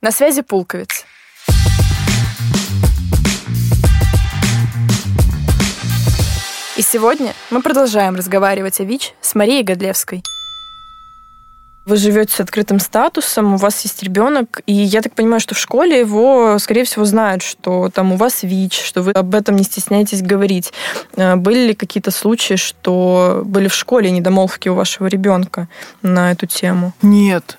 На связи Пулковец. И сегодня мы продолжаем разговаривать о ВИЧ с Марией Годлевской. Вы живете с открытым статусом, у вас есть ребенок, и я так понимаю, что в школе его, скорее всего, знают, что там у вас ВИЧ, что вы об этом не стесняетесь говорить. Э, были ли какие-то случаи, что были в школе недомолвки у вашего ребенка на эту тему? Нет,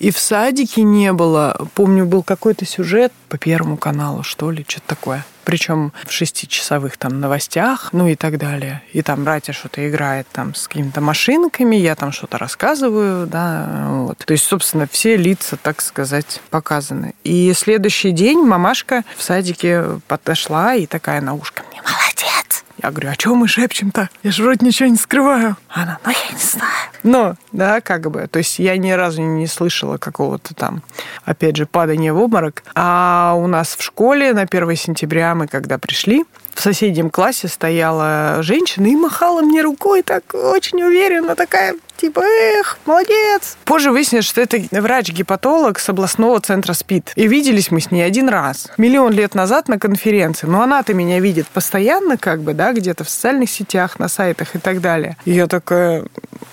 и в садике не было. Помню, был какой-то сюжет по Первому каналу, что ли, что-то такое. Причем в шестичасовых там новостях, ну и так далее. И там братья что-то играет там с какими-то машинками, я там что-то рассказываю, да, вот. То есть, собственно, все лица, так сказать, показаны. И следующий день мамашка в садике подошла и такая на ушко я говорю, а что мы шепчем-то? Я же вроде ничего не скрываю. Она, ну я не знаю. Ну, да, как бы. То есть я ни разу не слышала какого-то там, опять же, падания в обморок. А у нас в школе на 1 сентября мы когда пришли, в соседнем классе стояла женщина и махала мне рукой так очень уверенно, такая типа, эх, молодец. Позже выяснилось, что это врач-гепатолог с областного центра СПИД. И виделись мы с ней один раз. Миллион лет назад на конференции. Но она-то меня видит постоянно, как бы, да, где-то в социальных сетях, на сайтах и так далее. И я такая,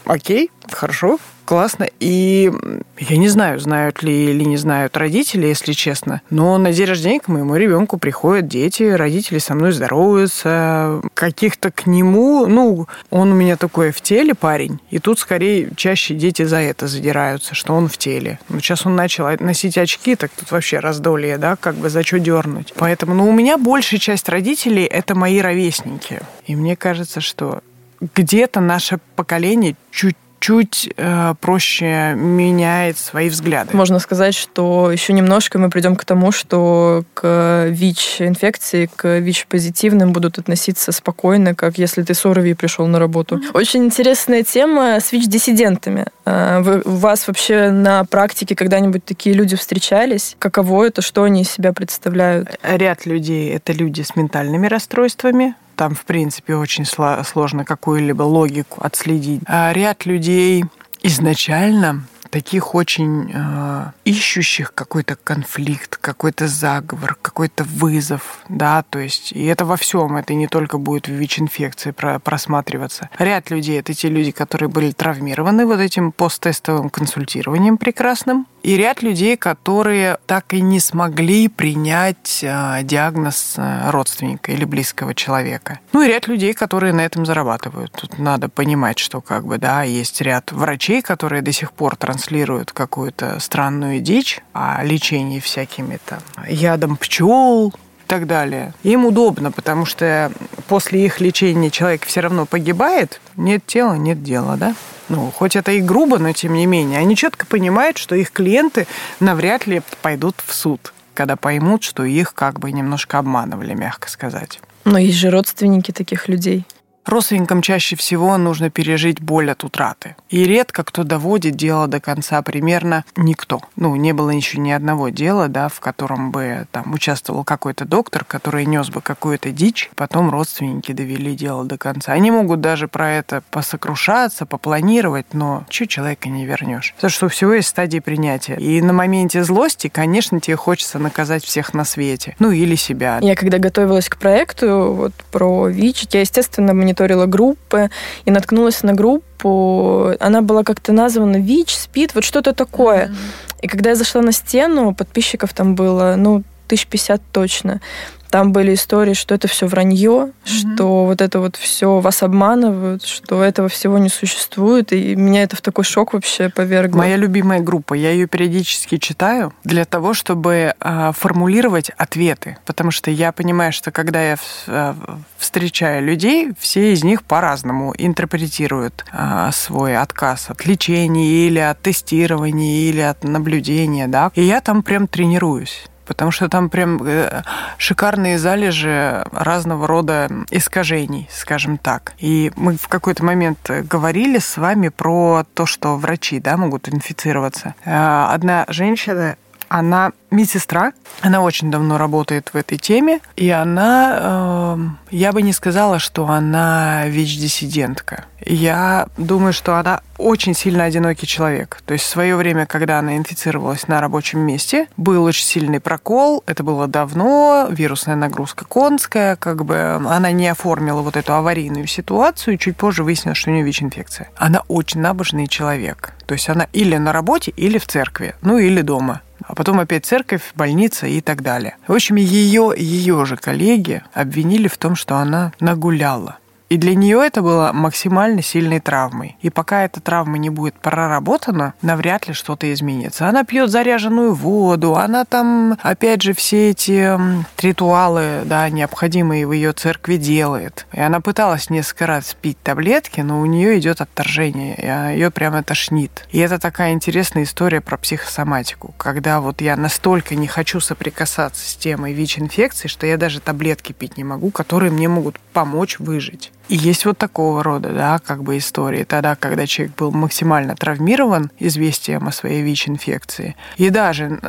окей, хорошо, классно. И я не знаю, знают ли или не знают родители, если честно. Но на день рождения к моему ребенку приходят дети, родители со мной здороваются. Каких-то к нему, ну, он у меня такой в теле парень. И тут скорее чаще дети за это задираются, что он в теле. Но сейчас он начал носить очки, так тут вообще раздолье, да, как бы за что дернуть. Поэтому, ну, у меня большая часть родителей это мои ровесники. И мне кажется, что где-то наше поколение чуть чуть э, проще меняет свои взгляды. Можно сказать, что еще немножко мы придем к тому, что к ВИЧ-инфекции, к ВИЧ-позитивным будут относиться спокойно, как если ты с ОРВИ пришел на работу. Очень интересная тема с ВИЧ-диссидентами. Э, вы, у вас вообще на практике когда-нибудь такие люди встречались? Каково это? Что они из себя представляют? Ряд людей — это люди с ментальными расстройствами, там, в принципе, очень сложно какую-либо логику отследить. А ряд людей изначально таких очень э, ищущих какой-то конфликт, какой-то заговор, какой-то вызов, да, то есть и это во всем, это не только будет в ВИЧ-инфекции про просматриваться. Ряд людей — это те люди, которые были травмированы вот этим посттестовым консультированием прекрасным, и ряд людей, которые так и не смогли принять э, диагноз э, родственника или близкого человека. Ну и ряд людей, которые на этом зарабатывают. Тут надо понимать, что как бы, да, есть ряд врачей, которые до сих пор транслируют какую-то странную дичь о лечении всякими там ядом пчел, и так далее. Им удобно, потому что после их лечения человек все равно погибает. Нет тела, нет дела, да? Ну, хоть это и грубо, но тем не менее. Они четко понимают, что их клиенты навряд ли пойдут в суд, когда поймут, что их как бы немножко обманывали, мягко сказать. Но есть же родственники таких людей. Родственникам чаще всего нужно пережить боль от утраты. И редко кто доводит дело до конца, примерно никто. Ну, не было еще ни одного дела, да, в котором бы там участвовал какой-то доктор, который нес бы какую-то дичь, потом родственники довели дело до конца. Они могут даже про это посокрушаться, попланировать, но чуть человека не вернешь. Потому что у всего есть стадии принятия. И на моменте злости, конечно, тебе хочется наказать всех на свете. Ну, или себя. Я когда готовилась к проекту вот про ВИЧ, я, естественно, мне мониторила группы и наткнулась на группу. Она была как-то названа ВИЧ, СПИД, вот что-то такое. Mm-hmm. И когда я зашла на стену, подписчиков там было, ну, тысяч пятьдесят точно. Там были истории, что это все вранье, mm-hmm. что вот это вот все вас обманывают, что этого всего не существует. И меня это в такой шок вообще повергло. Моя любимая группа. Я ее периодически читаю для того, чтобы э, формулировать ответы. Потому что я понимаю, что когда я э, встречаю людей, все из них по-разному интерпретируют э, свой отказ от лечения или от тестирования или от наблюдения. Да? И я там прям тренируюсь потому что там прям э, шикарные залежи разного рода искажений, скажем так. И мы в какой-то момент говорили с вами про то, что врачи да, могут инфицироваться. Э, одна женщина Она медсестра, она очень давно работает в этой теме, и она, э, я бы не сказала, что она ВИЧ-диссидентка. Я думаю, что она очень сильно одинокий человек. То есть в свое время, когда она инфицировалась на рабочем месте, был очень сильный прокол, это было давно, вирусная нагрузка конская, как бы она не оформила вот эту аварийную ситуацию, и чуть позже выяснилось, что у нее ВИЧ-инфекция. Она очень набожный человек. То есть она или на работе, или в церкви, ну или дома а потом опять церковь, больница и так далее. В общем, ее, ее же коллеги обвинили в том, что она нагуляла. И для нее это было максимально сильной травмой. И пока эта травма не будет проработана, навряд ли что-то изменится. Она пьет заряженную воду, она там, опять же, все эти ритуалы, да, необходимые в ее церкви делает. И она пыталась несколько раз пить таблетки, но у нее идет отторжение, и ее прямо тошнит. И это такая интересная история про психосоматику, когда вот я настолько не хочу соприкасаться с темой ВИЧ-инфекции, что я даже таблетки пить не могу, которые мне могут помочь выжить. И есть вот такого рода, да, как бы истории. Тогда, когда человек был максимально травмирован известием о своей ВИЧ-инфекции, и даже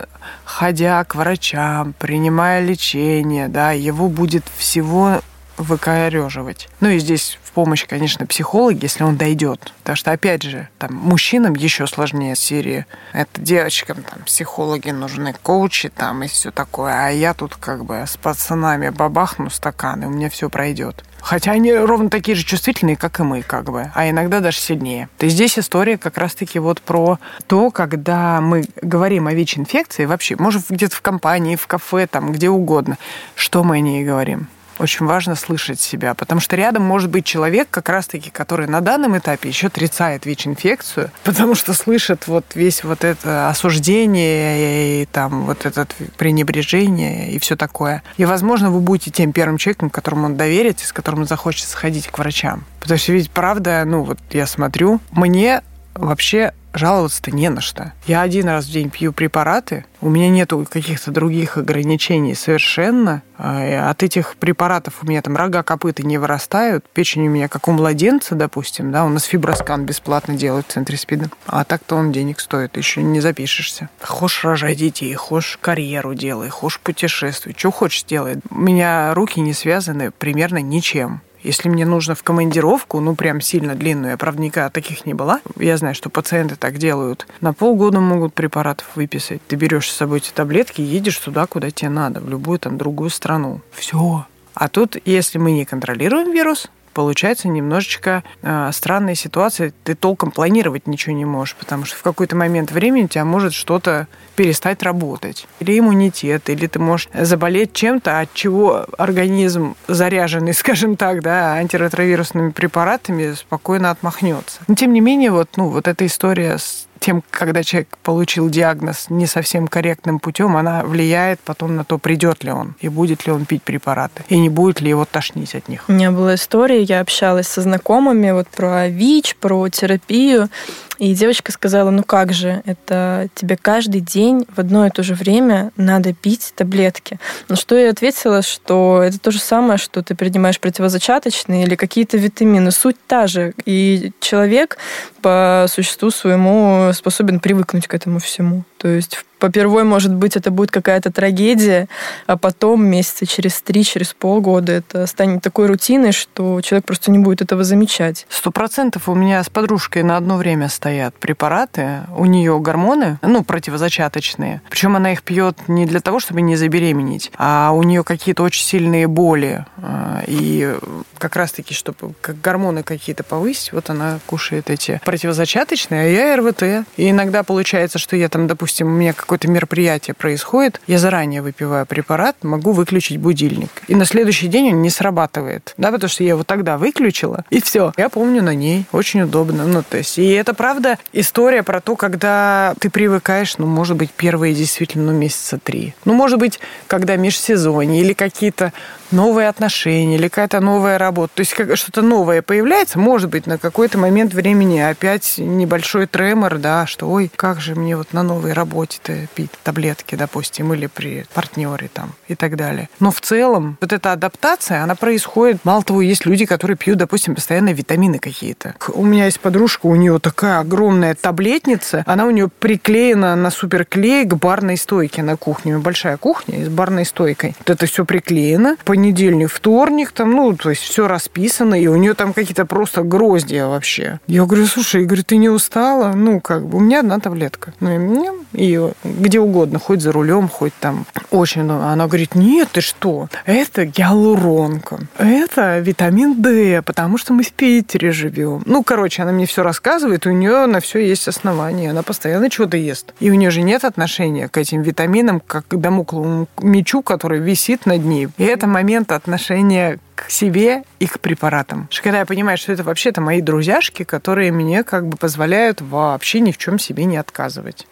ходя к врачам, принимая лечение, да, его будет всего выкореживать. Ну и здесь помощь, конечно, психологи, если он дойдет. Потому что, опять же, там мужчинам еще сложнее серии. Это девочкам там психологи нужны, коучи там и все такое. А я тут как бы с пацанами бабахну стакан, и у меня все пройдет. Хотя они ровно такие же чувствительные, как и мы, как бы, а иногда даже сильнее. То есть здесь история как раз-таки вот про то, когда мы говорим о ВИЧ-инфекции, вообще, может, где-то в компании, в кафе, там, где угодно, что мы о ней говорим очень важно слышать себя, потому что рядом может быть человек, как раз-таки, который на данном этапе еще отрицает ВИЧ-инфекцию, потому что слышит вот весь вот это осуждение и там вот это пренебрежение и все такое. И, возможно, вы будете тем первым человеком, которому он доверится, с которым он захочет сходить к врачам. Потому что ведь правда, ну вот я смотрю, мне вообще жаловаться-то не на что. Я один раз в день пью препараты, у меня нету каких-то других ограничений совершенно. А, от этих препаратов у меня там рога, копыта не вырастают, печень у меня как у младенца, допустим, да, у нас фиброскан бесплатно делают в центре СПИДа. А так-то он денег стоит, еще не запишешься. Хочешь рожай детей, хочешь карьеру делай, хочешь путешествуй, что хочешь делай. У меня руки не связаны примерно ничем. Если мне нужно в командировку, ну, прям сильно длинную, я, правда, никогда таких не была. Я знаю, что пациенты так делают. На полгода могут препаратов выписать. Ты берешь с собой эти таблетки и едешь туда, куда тебе надо, в любую там другую страну. Все. А тут, если мы не контролируем вирус, получается немножечко э, странная ситуация. Ты толком планировать ничего не можешь, потому что в какой-то момент времени у тебя может что-то перестать работать. Или иммунитет, или ты можешь заболеть чем-то, от чего организм, заряженный, скажем так, да, антиретровирусными препаратами, спокойно отмахнется. Но тем не менее, вот, ну, вот эта история с тем, когда человек получил диагноз не совсем корректным путем, она влияет потом на то, придет ли он и будет ли он пить препараты, и не будет ли его тошнить от них. У меня была история, я общалась со знакомыми вот про ВИЧ, про терапию, и девочка сказала, ну как же, это тебе каждый день в одно и то же время надо пить таблетки. На что я ответила, что это то же самое, что ты принимаешь противозачаточные или какие-то витамины. Суть та же. И человек по существу своему способен привыкнуть к этому всему. То есть по первой, может быть, это будет какая-то трагедия, а потом месяца через три, через полгода это станет такой рутиной, что человек просто не будет этого замечать. Сто процентов у меня с подружкой на одно время стоят препараты, у нее гормоны, ну, противозачаточные. Причем она их пьет не для того, чтобы не забеременеть, а у нее какие-то очень сильные боли. А, и как раз-таки, чтобы гормоны какие-то повысить, вот она кушает эти противозачаточные, а я РВТ. И иногда получается, что я там, допустим, у меня какое-то мероприятие происходит, я заранее выпиваю препарат, могу выключить будильник. И на следующий день он не срабатывает, да, потому что я его тогда выключила, и все. Я помню на ней, очень удобно. Ну, то есть, и это правда история про то, когда ты привыкаешь, ну, может быть, первые действительно, ну, месяца три. Ну, может быть, когда межсезонье или какие-то новые отношения, или какая-то новая работу. То есть что-то новое появляется, может быть, на какой-то момент времени опять небольшой тремор, да, что ой, как же мне вот на новой работе-то пить таблетки, допустим, или при партнере там и так далее. Но в целом вот эта адаптация, она происходит. Мало того, есть люди, которые пьют, допустим, постоянно витамины какие-то. У меня есть подружка, у нее такая огромная таблетница, она у нее приклеена на суперклей к барной стойке на кухне. Большая кухня с барной стойкой. Вот это все приклеено. Понедельник, вторник, там, ну, то есть все расписано, и у нее там какие-то просто гроздья вообще. Я говорю, слушай, я говорю, ты не устала? Ну, как бы, у меня одна таблетка. Ну, и мне, и где угодно, хоть за рулем, хоть там. Очень, она говорит, нет, ты что? Это гиалуронка. Это витамин D, потому что мы в Питере живем. Ну, короче, она мне все рассказывает, у нее на все есть основания. Она постоянно что-то ест. И у нее же нет отношения к этим витаминам, как к домокловому мечу, который висит над ней. И это момент отношения к себе и к препаратам. Когда я понимаю, что это вообще-то мои друзьяшки, которые мне как бы позволяют вообще ни в чем себе не отказывать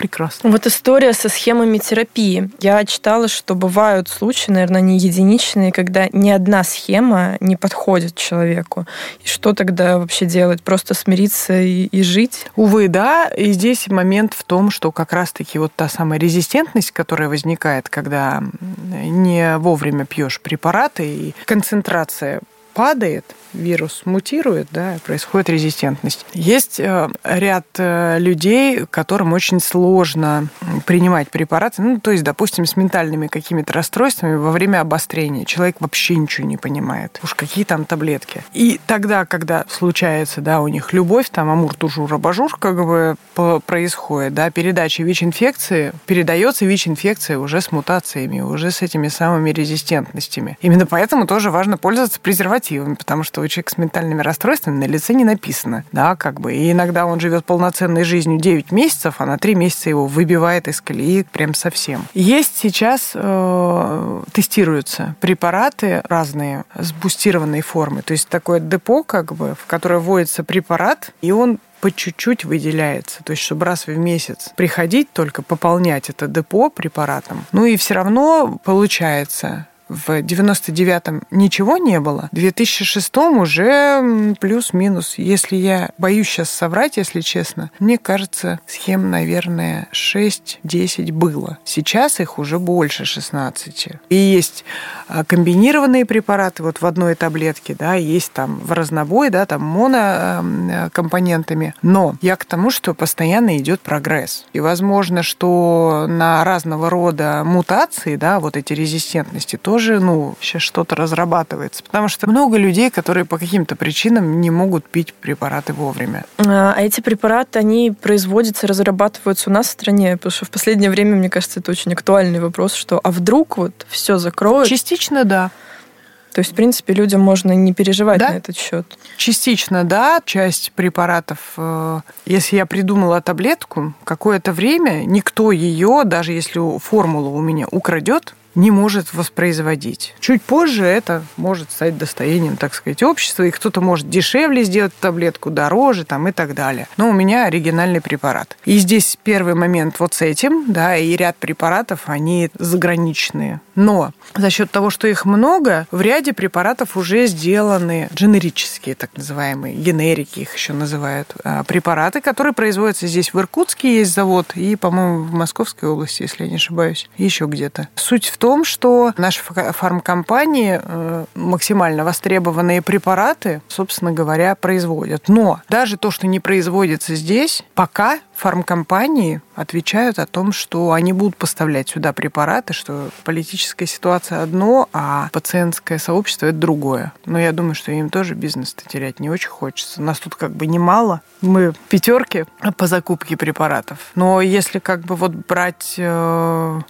прекрасно. Вот история со схемами терапии. Я читала, что бывают случаи, наверное, не единичные, когда ни одна схема не подходит человеку. И что тогда вообще делать? Просто смириться и, и жить? Увы, да. И здесь момент в том, что как раз-таки вот та самая резистентность, которая возникает, когда не вовремя пьешь препараты, и концентрация падает, вирус мутирует, да, происходит резистентность. Есть э, ряд э, людей, которым очень сложно принимать препараты, ну, то есть, допустим, с ментальными какими-то расстройствами во время обострения. Человек вообще ничего не понимает. Уж какие там таблетки. И тогда, когда случается, да, у них любовь, там амур-тужур-абажур, как бы происходит, да, передача ВИЧ-инфекции, передается ВИЧ-инфекция уже с мутациями, уже с этими самыми резистентностями. Именно поэтому тоже важно пользоваться презервативами, потому что у человека с ментальными расстройствами на лице не написано, да, как бы. И иногда он живет полноценной жизнью 9 месяцев, а на 3 месяца его выбивает из колеи прям совсем. Есть сейчас, э, тестируются препараты разные с бустированной формы. То есть такое депо, как бы, в которое вводится препарат, и он по чуть-чуть выделяется. То есть, чтобы раз в месяц приходить, только пополнять это депо препаратом. Ну и все равно получается в 99-м ничего не было, в 2006-м уже плюс-минус. Если я боюсь сейчас соврать, если честно, мне кажется, схем, наверное, 6-10 было. Сейчас их уже больше 16. И есть а, комбинированные препараты вот в одной таблетке, да, есть там в разнобой, да, там монокомпонентами. Но я к тому, что постоянно идет прогресс. И возможно, что на разного рода мутации, да, вот эти резистентности тоже тоже, ну, сейчас что-то разрабатывается. Потому что много людей, которые по каким-то причинам не могут пить препараты вовремя. А, а эти препараты, они производятся, разрабатываются у нас в стране? Потому что в последнее время, мне кажется, это очень актуальный вопрос, что а вдруг вот все закроют? Частично, да. То есть, в принципе, людям можно не переживать да? на этот счет. Частично, да. Часть препаратов, э, если я придумала таблетку, какое-то время никто ее, даже если формулу у меня украдет, не может воспроизводить. Чуть позже это может стать достоянием, так сказать, общества, и кто-то может дешевле сделать таблетку, дороже там, и так далее. Но у меня оригинальный препарат. И здесь первый момент вот с этим, да, и ряд препаратов, они заграничные. Но за счет того, что их много, в ряде препаратов уже сделаны дженерические, так называемые, генерики их еще называют, а, препараты, которые производятся здесь в Иркутске, есть завод, и, по-моему, в Московской области, если я не ошибаюсь, еще где-то. Суть в том, что наши фармкомпании э, максимально востребованные препараты, собственно говоря, производят. Но даже то, что не производится здесь, пока фармкомпании отвечают о том, что они будут поставлять сюда препараты, что политическая ситуация одно, а пациентское сообщество это другое. Но я думаю, что им тоже бизнес-то терять не очень хочется. Нас тут как бы немало. Мы пятерки по закупке препаратов. Но если как бы вот брать э,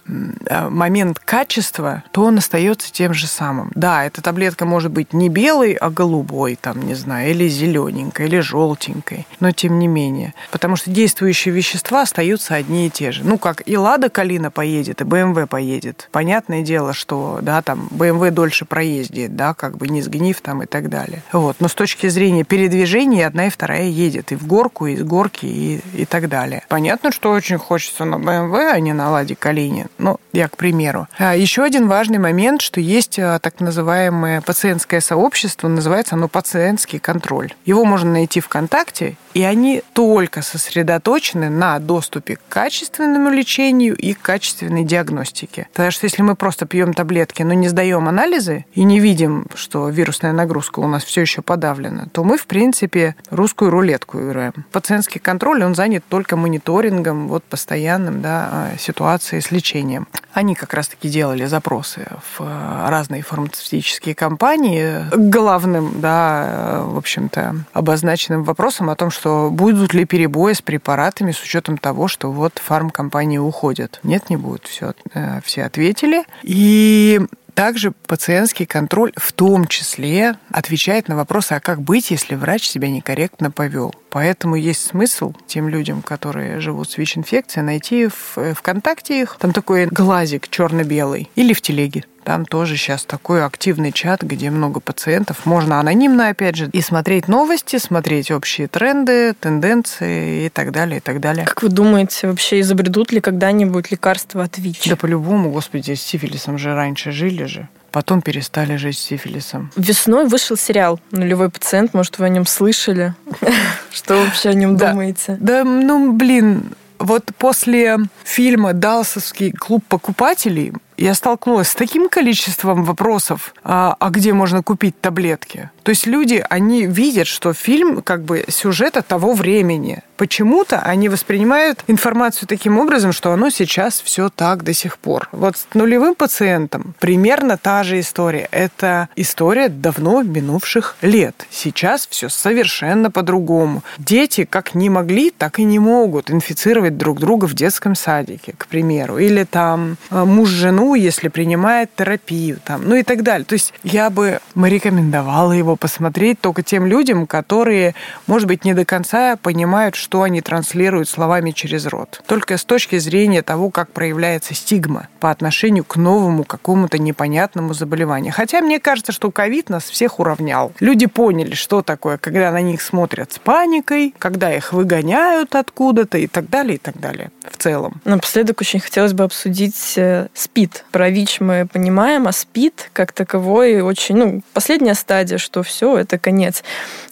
э, момент качества, то он остается тем же самым. Да, эта таблетка может быть не белой, а голубой, там, не знаю, или зелененькой, или желтенькой, но тем не менее. Потому что действующий действующие вещества остаются одни и те же. Ну, как и Лада Калина поедет, и БМВ поедет. Понятное дело, что, да, там БМВ дольше проездит, да, как бы не сгнив там и так далее. Вот. Но с точки зрения передвижения одна и вторая едет и в горку, и с горки, и, и так далее. Понятно, что очень хочется на БМВ, а не на Ладе Калине. Ну, я к примеру. А еще один важный момент, что есть а, так называемое пациентское сообщество, называется оно пациентский контроль. Его можно найти ВКонтакте, и они только сосредоточены на доступе к качественному лечению и качественной диагностике. Потому что если мы просто пьем таблетки, но не сдаем анализы и не видим, что вирусная нагрузка у нас все еще подавлена, то мы, в принципе, русскую рулетку играем. Пациентский контроль, он занят только мониторингом, вот постоянным да, ситуации с лечением. Они как раз-таки делали запросы в разные фармацевтические компании главным, да, в общем-то, обозначенным вопросом о том, что будут ли перебои с препаратами с учетом того, что вот фармкомпании уходят. Нет, не будет. Все, э, все ответили. И также пациентский контроль в том числе отвечает на вопросы, а как быть, если врач себя некорректно повел. Поэтому есть смысл тем людям, которые живут с ВИЧ-инфекцией, найти в э, ВКонтакте их. Там такой глазик черно-белый. Или в телеге. Там тоже сейчас такой активный чат, где много пациентов. Можно анонимно, опять же, и смотреть новости, смотреть общие тренды, тенденции и так далее, и так далее. Как вы думаете, вообще изобретут ли когда-нибудь лекарства от ВИЧ? Да по-любому, господи, с сифилисом же раньше жили же. Потом перестали жить с сифилисом. Весной вышел сериал «Нулевой пациент». Может, вы о нем слышали? Что вообще о нем думаете? Да, ну, блин, вот после фильма «Далсовский клуб покупателей» я столкнулась с таким количеством вопросов, а, а где можно купить таблетки. То есть люди, они видят, что фильм как бы сюжета того времени. Почему-то они воспринимают информацию таким образом, что оно сейчас все так до сих пор. Вот с нулевым пациентом примерно та же история. Это история давно минувших лет. Сейчас все совершенно по-другому. Дети как не могли, так и не могут инфицировать друг друга в детском садике, к примеру. Или там а, муж жену если принимает терапию, там, ну и так далее. То есть я бы рекомендовала его посмотреть только тем людям, которые, может быть, не до конца понимают, что они транслируют словами через рот. Только с точки зрения того, как проявляется стигма по отношению к новому какому-то непонятному заболеванию. Хотя мне кажется, что ковид нас всех уравнял. Люди поняли, что такое, когда на них смотрят с паникой, когда их выгоняют откуда-то и так далее, и так далее в целом. Напоследок очень хотелось бы обсудить э, СПИД про ВИЧ мы понимаем, а СПИД как таковой очень, ну, последняя стадия, что все, это конец.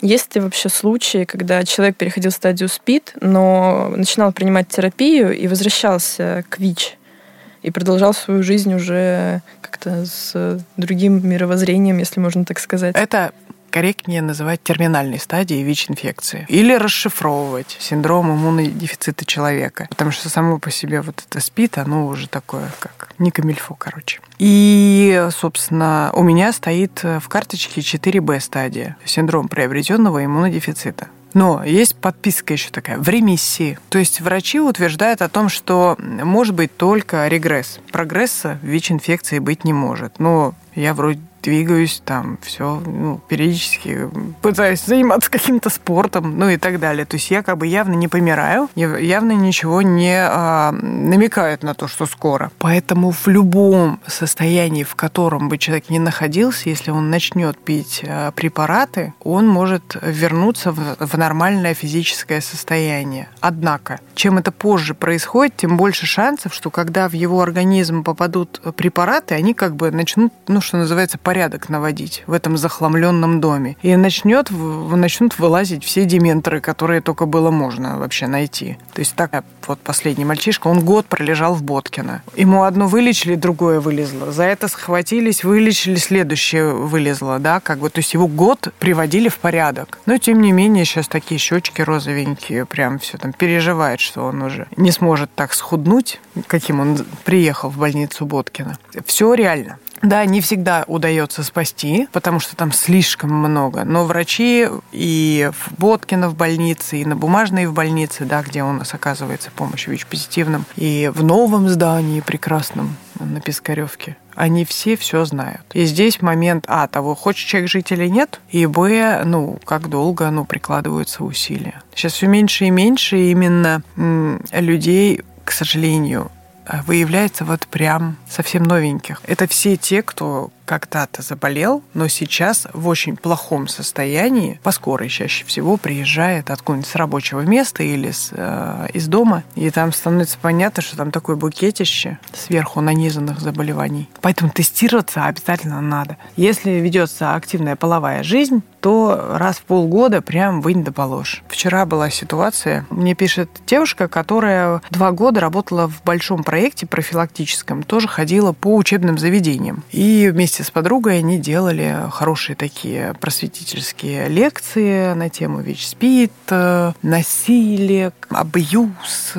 Есть ли вообще случаи, когда человек переходил в стадию СПИД, но начинал принимать терапию и возвращался к ВИЧ? и продолжал свою жизнь уже как-то с другим мировоззрением, если можно так сказать. Это корректнее называть терминальной стадией ВИЧ-инфекции. Или расшифровывать синдром иммунодефицита человека. Потому что само по себе вот это СПИД, оно уже такое, как не камильфо, короче. И, собственно, у меня стоит в карточке 4Б стадия. Синдром приобретенного иммунодефицита. Но есть подписка еще такая в ремиссии. То есть врачи утверждают о том, что может быть только регресс. Прогресса ВИЧ-инфекции быть не может. Но я вроде двигаюсь, там все, ну, периодически пытаюсь заниматься каким-то спортом, ну и так далее. То есть я как бы явно не помираю, явно ничего не а, намекает на то, что скоро. Поэтому в любом состоянии, в котором бы человек не находился, если он начнет пить а, препараты, он может вернуться в, в нормальное физическое состояние. Однако, чем это позже происходит, тем больше шансов, что когда в его организм попадут препараты, они как бы начнут, ну, что называется, порядок наводить в этом захламленном доме. И начнет, начнут вылазить все дементоры, которые только было можно вообще найти. То есть так вот последний мальчишка, он год пролежал в Боткино. Ему одно вылечили, другое вылезло. За это схватились, вылечили, следующее вылезло, да, как бы, то есть его год приводили в порядок. Но, тем не менее, сейчас такие щечки розовенькие, прям все там переживает, что он уже не сможет так схуднуть, каким он приехал в больницу Боткина. Все реально. Да, не всегда удается спасти, потому что там слишком много. Но врачи и в Боткино в больнице, и на Бумажной в больнице, да, где у нас оказывается помощь ВИЧ-позитивным, и в новом здании прекрасном на Пискаревке они все все знают. И здесь момент, а, того, хочет человек жить или нет, и, б, ну, как долго, ну, прикладываются усилия. Сейчас все меньше и меньше именно людей, к сожалению, выявляется вот прям совсем новеньких. Это все те, кто когда-то заболел, но сейчас в очень плохом состоянии, по скорой чаще всего приезжает откуда-нибудь с рабочего места или с, э, из дома, и там становится понятно, что там такое букетище сверху нанизанных заболеваний. Поэтому тестироваться обязательно надо. Если ведется активная половая жизнь, то раз в полгода прям вынь да положь. Вчера была ситуация, мне пишет девушка, которая два года работала в большом проекте профилактическом, тоже ходила по учебным заведениям. И вместе вместе с подругой они делали хорошие такие просветительские лекции на тему ВИЧ-СПИД, э, насилие, абьюз,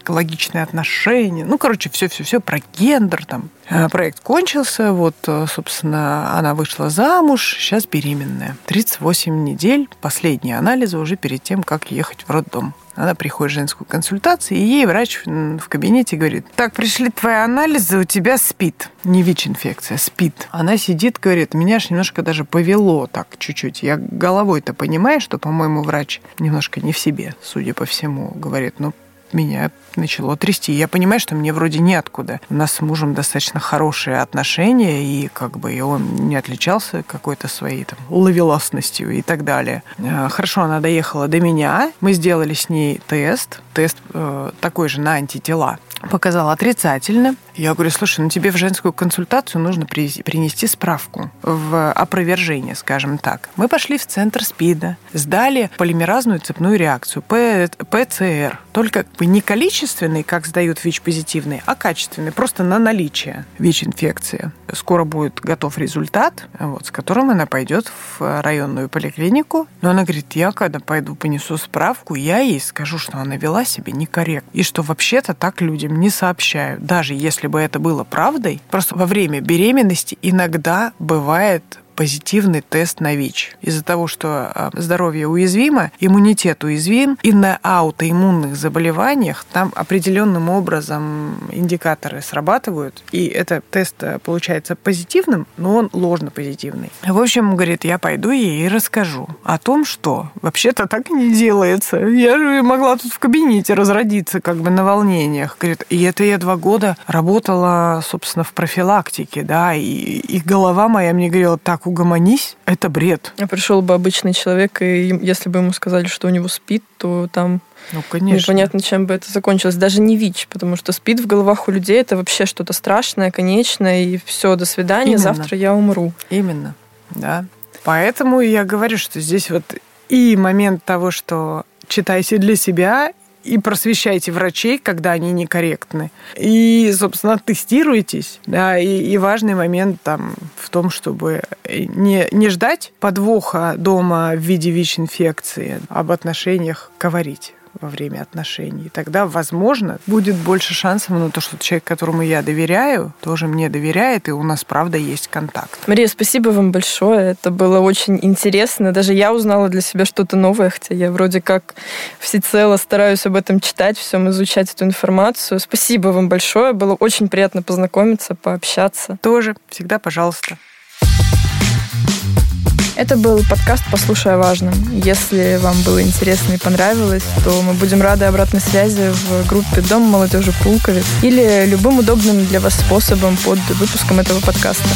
экологичные отношения. Ну, короче, все-все-все про гендер там. Э, проект кончился, вот, э, собственно, она вышла замуж, сейчас беременная. 38 недель, последние анализы уже перед тем, как ехать в роддом. Она приходит в женскую консультацию, и ей врач в кабинете говорит, так, пришли твои анализы, у тебя спит. Не ВИЧ-инфекция, спит. Она сидит, говорит, меня аж немножко даже повело так чуть-чуть. Я головой-то понимаю, что, по-моему, врач немножко не в себе, судя по всему, говорит, ну, меня начало трясти. Я понимаю, что мне вроде неоткуда. У нас с мужем достаточно хорошие отношения, и как бы и он не отличался какой-то своей там ловеласностью и так далее. Э, хорошо, она доехала до меня. Мы сделали с ней тест. Тест э, такой же на антитела показал отрицательно. Я говорю, слушай, ну тебе в женскую консультацию нужно принести справку в опровержение, скажем так. Мы пошли в центр СПИДа, сдали полимеразную цепную реакцию, ПЦР. Только не количественный, как сдают ВИЧ-позитивные, а качественный, просто на наличие ВИЧ-инфекции. Скоро будет готов результат, вот, с которым она пойдет в районную поликлинику. Но она говорит, я когда пойду понесу справку, я ей скажу, что она вела себя некорректно. И что вообще-то так людям не сообщают. Даже если бы это было правдой, просто во время беременности иногда бывает позитивный тест на ВИЧ. Из-за того, что а, здоровье уязвимо, иммунитет уязвим, и на аутоиммунных заболеваниях там определенным образом индикаторы срабатывают, и этот тест э, получается позитивным, но он ложно позитивный. В общем, говорит, я пойду ей и расскажу о том, что вообще-то так не делается. Я же могла тут в кабинете разродиться как бы на волнениях. Говорит, и это я два года работала, собственно, в профилактике, да, и, и голова моя мне говорила, так, так угомонись, это бред. А пришел бы обычный человек, и если бы ему сказали, что у него спит, то там ну, конечно. Непонятно, чем бы это закончилось. Даже не ВИЧ, потому что спит в головах у людей это вообще что-то страшное, конечное, и все, до свидания, Именно. завтра я умру. Именно, да. Поэтому я говорю, что здесь вот и момент того, что читайте для себя, и просвещайте врачей, когда они некорректны. И, собственно, тестируйтесь. Да, и, и важный момент там в том, чтобы не, не ждать подвоха дома в виде ВИЧ-инфекции, об отношениях говорить во время отношений. Тогда, возможно, будет больше шансов на то, что человек, которому я доверяю, тоже мне доверяет, и у нас, правда, есть контакт. Мария, спасибо вам большое. Это было очень интересно. Даже я узнала для себя что-то новое, хотя я вроде как всецело стараюсь об этом читать, всем изучать эту информацию. Спасибо вам большое. Было очень приятно познакомиться, пообщаться. Тоже. Всегда пожалуйста. Это был подкаст «Послушай о важном». Если вам было интересно и понравилось, то мы будем рады обратной связи в группе «Дом молодежи Пулковец» или любым удобным для вас способом под выпуском этого подкаста.